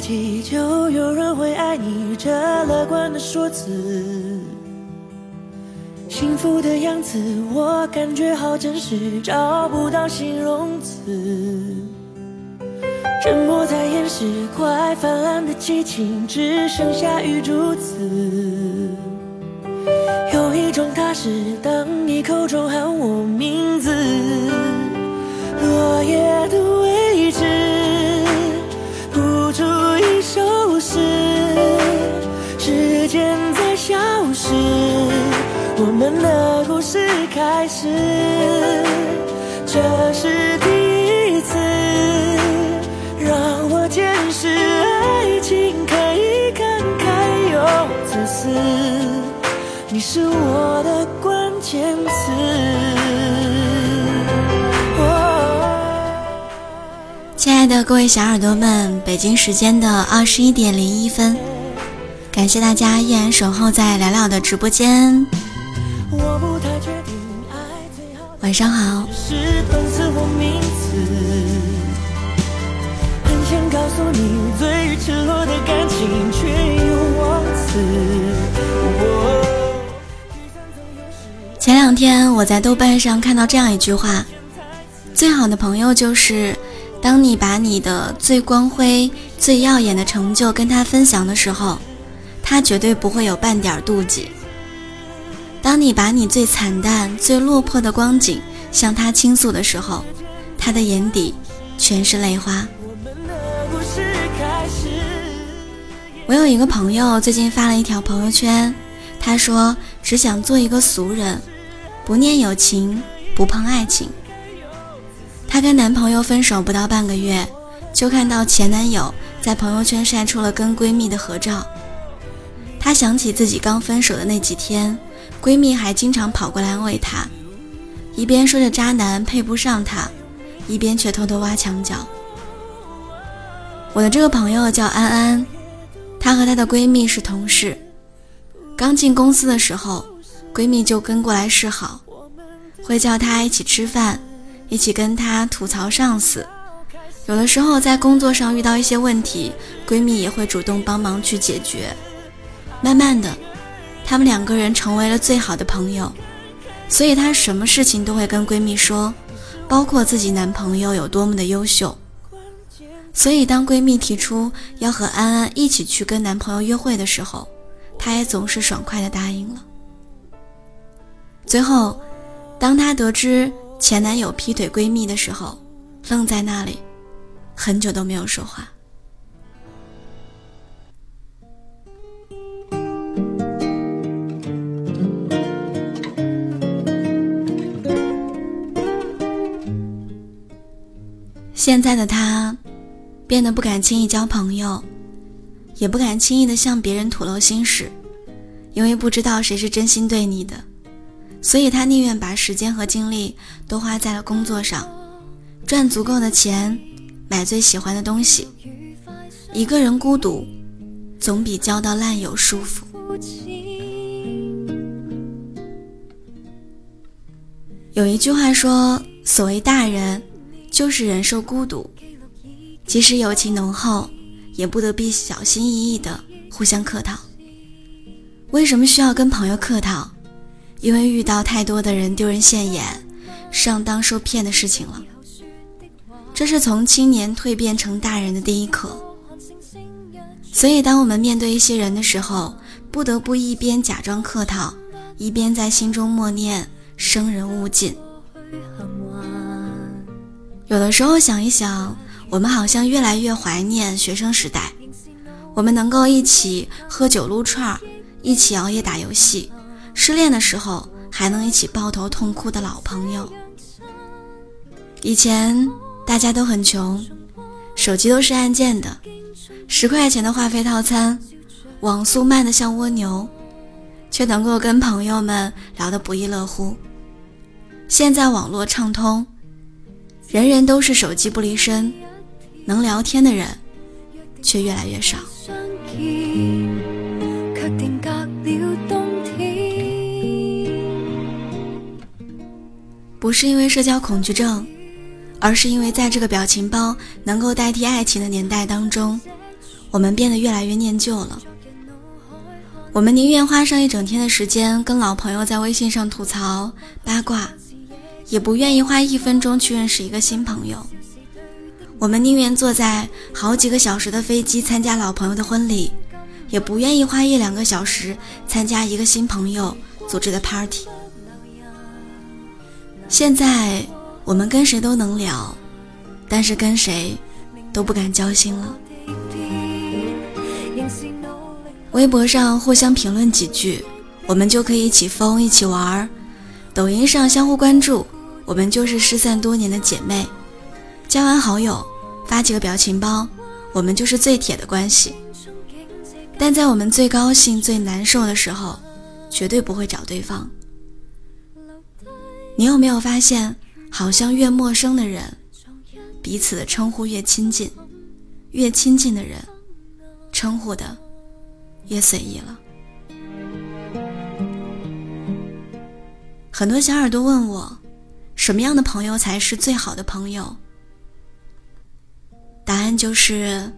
世纪就有人会爱你，这乐观的说辞。幸福的样子，我感觉好真实，找不到形容词。沉默在掩饰快泛滥的激情，只剩下雨珠子。有一种踏实，当你口中喊我名字，落叶的们的故事开始，这是第一次让我见识爱情可以慷慨又自私，你是我的关键词。亲爱的各位小耳朵们，北京时间的二十一点零一分，感谢大家依然守候在聊聊的直播间。晚上好，是动词或名词。很想告诉你，最赤裸的感情，却又忘词。前两天我在豆瓣上看到这样一句话：最好的朋友就是，当你把你的最光辉、最耀眼的成就跟他分享的时候，他绝对不会有半点妒忌；当你把你最惨淡、最落魄的光景向他倾诉的时候，他的眼底全是泪花。我。有一个朋友最近发了一条朋友圈，他说只想做一个俗人，不念友情，不碰爱情。她跟男朋友分手不到半个月，就看到前男友在朋友圈晒出了跟闺蜜的合照。她想起自己刚分手的那几天，闺蜜还经常跑过来安慰她，一边说着渣男配不上她，一边却偷偷挖墙脚。我的这个朋友叫安安。她和她的闺蜜是同事，刚进公司的时候，闺蜜就跟过来示好，会叫她一起吃饭，一起跟她吐槽上司。有的时候在工作上遇到一些问题，闺蜜也会主动帮忙去解决。慢慢的，她们两个人成为了最好的朋友，所以她什么事情都会跟闺蜜说，包括自己男朋友有多么的优秀。所以，当闺蜜提出要和安安一起去跟男朋友约会的时候，她也总是爽快的答应了。最后，当她得知前男友劈腿闺蜜的时候，愣在那里，很久都没有说话。现在的他。变得不敢轻易交朋友，也不敢轻易的向别人吐露心事，因为不知道谁是真心对你的，所以他宁愿把时间和精力都花在了工作上，赚足够的钱，买最喜欢的东西。一个人孤独，总比交到烂友舒服。有一句话说，所谓大人，就是忍受孤独。即使友情浓厚，也不得必小心翼翼的互相客套。为什么需要跟朋友客套？因为遇到太多的人丢人现眼、上当受骗的事情了。这是从青年蜕变成大人的第一课。所以，当我们面对一些人的时候，不得不一边假装客套，一边在心中默念“生人勿近”。有的时候想一想。我们好像越来越怀念学生时代，我们能够一起喝酒撸串儿，一起熬夜打游戏，失恋的时候还能一起抱头痛哭的老朋友。以前大家都很穷，手机都是按键的，十块钱的话费套餐，网速慢得像蜗牛，却能够跟朋友们聊得不亦乐乎。现在网络畅通，人人都是手机不离身。能聊天的人却越来越少。不是因为社交恐惧症，而是因为在这个表情包能够代替爱情的年代当中，我们变得越来越念旧了。我们宁愿花上一整天的时间跟老朋友在微信上吐槽八卦，也不愿意花一分钟去认识一个新朋友。我们宁愿坐在好几个小时的飞机参加老朋友的婚礼，也不愿意花一两个小时参加一个新朋友组织的 party。现在我们跟谁都能聊，但是跟谁都不敢交心了。微博上互相评论几句，我们就可以一起疯一起玩；抖音上相互关注，我们就是失散多年的姐妹。加完好友，发几个表情包，我们就是最铁的关系。但在我们最高兴、最难受的时候，绝对不会找对方。你有没有发现，好像越陌生的人，彼此的称呼越亲近；越亲近的人，称呼的越随意了。很多小耳朵问我，什么样的朋友才是最好的朋友？答案就是，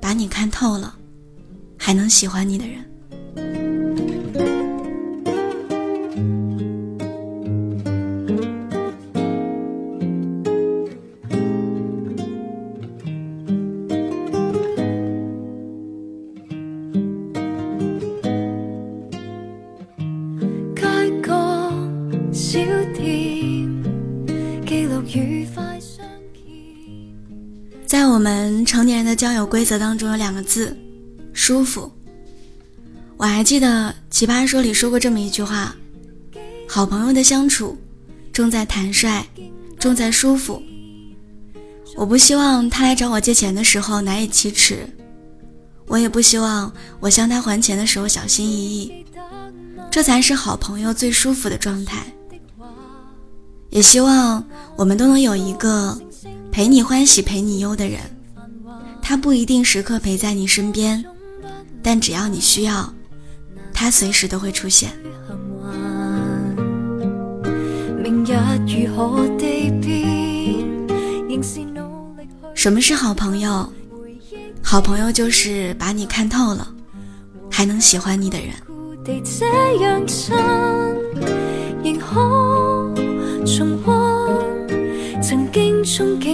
把你看透了，还能喜欢你的人。街角小店，我们成年人的交友规则当中，有两个字：舒服。我还记得《奇葩说》里说过这么一句话：好朋友的相处，重在坦率，重在舒服。我不希望他来找我借钱的时候难以启齿，我也不希望我向他还钱的时候小心翼翼。这才是好朋友最舒服的状态。也希望我们都能有一个。陪你欢喜陪你忧的人，他不一定时刻陪在你身边，但只要你需要，他随时都会出现。什么是好朋友？好朋友就是把你看透了，还能喜欢你的人。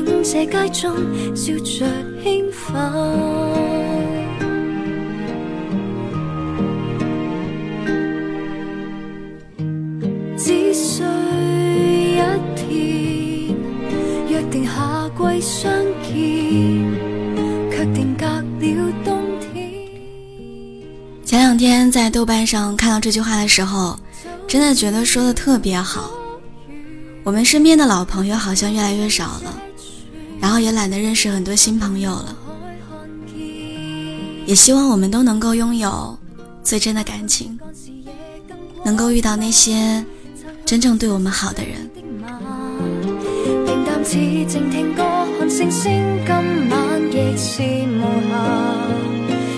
憬这街中笑着兴奋，只需一天约定夏季相见，却定隔了冬天。前两天在豆瓣上看到这句话的时候，真的觉得说的特别好。我们身边的老朋友好像越来越少了，然后也懒得认识很多新朋友了。也希望我们都能够拥有最真的感情，能够遇到那些真正对我们好的人。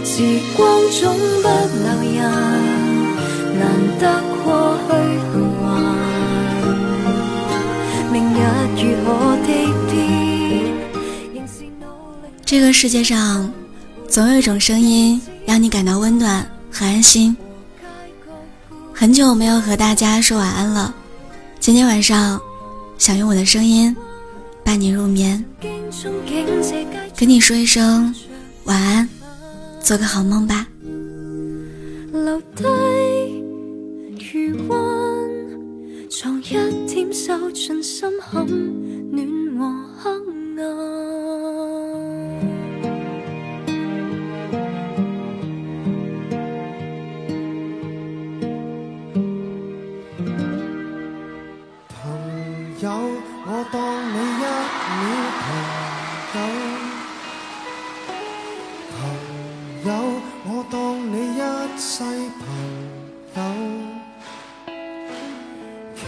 时光总不留人，难得过去。这个世界上，总有一种声音让你感到温暖和安心。很久没有和大家说晚安了，今天晚上想用我的声音伴你入眠，跟你说一声晚安，做个好梦吧。留低余温，藏一点受尽心坎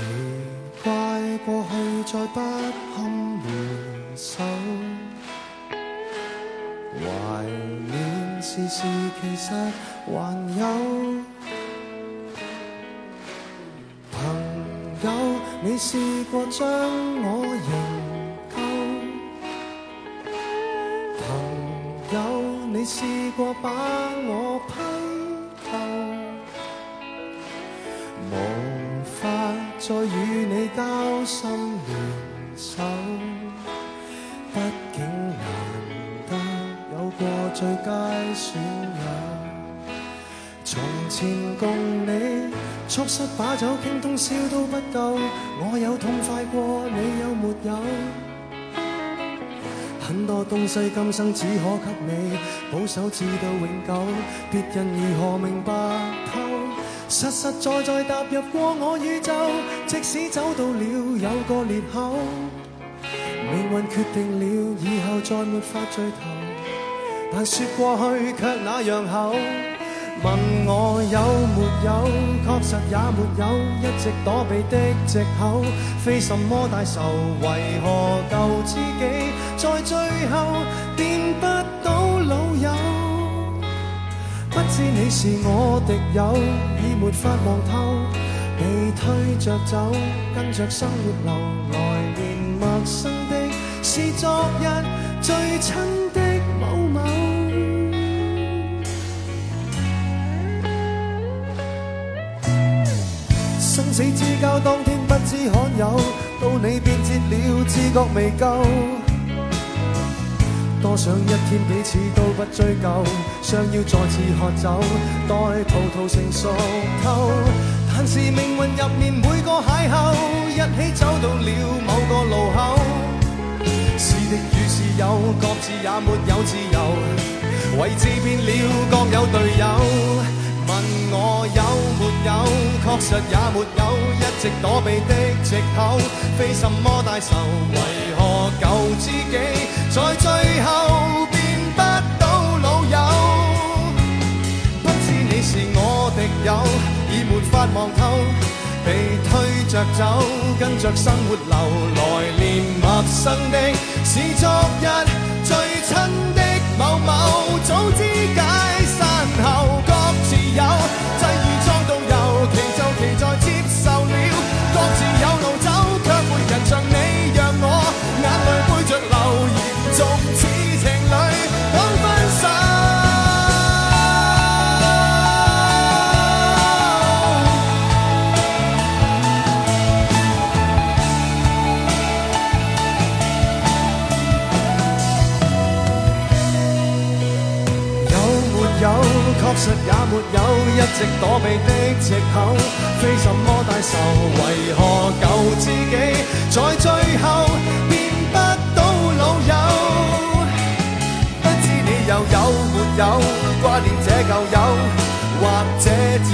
奇怪，过去再不堪回首，怀念事事其实还有。朋友，你试过将我营救？朋友，你试过把我？再与你交心联手。毕竟难得有过最佳损友，从前共你促膝把酒倾通宵都不够，我有痛快过，你有没有？很多东西今生只可给你保守至到永久，别人如何明白实实在在踏入过我宇宙，即使走到了有个裂口，命运决定了以后。再没法聚头，但说过去却那样厚。问我有没有，确实也没有，一直躲避的借口，非什么大仇，为何旧知己？在最后变不到老友？不知你是我敌友，已没法望透，被推着走，跟着生活流，来年陌生的，是昨日最亲的某某。生死之交，当天不知罕有，到你变节了，知觉未够。多想一天彼此都不追究，想要再次喝酒，待葡萄成熟透。但是命运入面每个邂逅，一起走到了某个路口。是敌与是友，各自也没有自由，位置变了，各有队友。问我有。没有，确实也没有，一直躲避的藉口，非什么大仇。为何旧知己在最后已没法望透，被推着走，跟着生活流，来年陌生的，是昨日其实也没有。一直躲避的借口，非什么大仇。为何旧知己在最后变不到老友？不知你又有没有挂念这旧友，或者自己